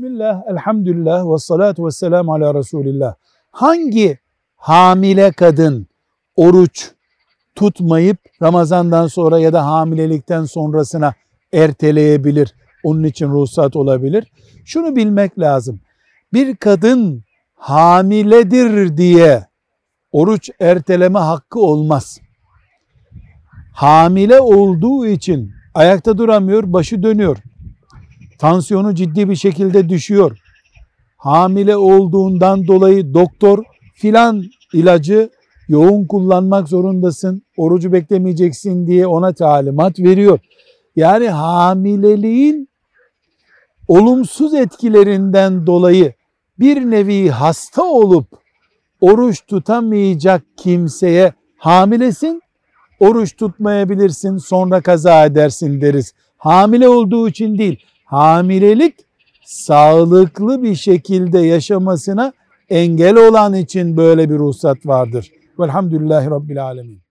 Bismillah, elhamdülillah ve salatu ve selamu ala Resulillah. Hangi hamile kadın oruç tutmayıp Ramazandan sonra ya da hamilelikten sonrasına erteleyebilir? Onun için ruhsat olabilir. Şunu bilmek lazım. Bir kadın hamiledir diye oruç erteleme hakkı olmaz. Hamile olduğu için ayakta duramıyor, başı dönüyor. Tansiyonu ciddi bir şekilde düşüyor. Hamile olduğundan dolayı doktor filan ilacı yoğun kullanmak zorundasın, orucu beklemeyeceksin diye ona talimat veriyor. Yani hamileliğin olumsuz etkilerinden dolayı bir nevi hasta olup oruç tutamayacak kimseye hamilesin, oruç tutmayabilirsin, sonra kaza edersin deriz. Hamile olduğu için değil, hamilelik sağlıklı bir şekilde yaşamasına engel olan için böyle bir ruhsat vardır. Velhamdülillahi Rabbil Alemin.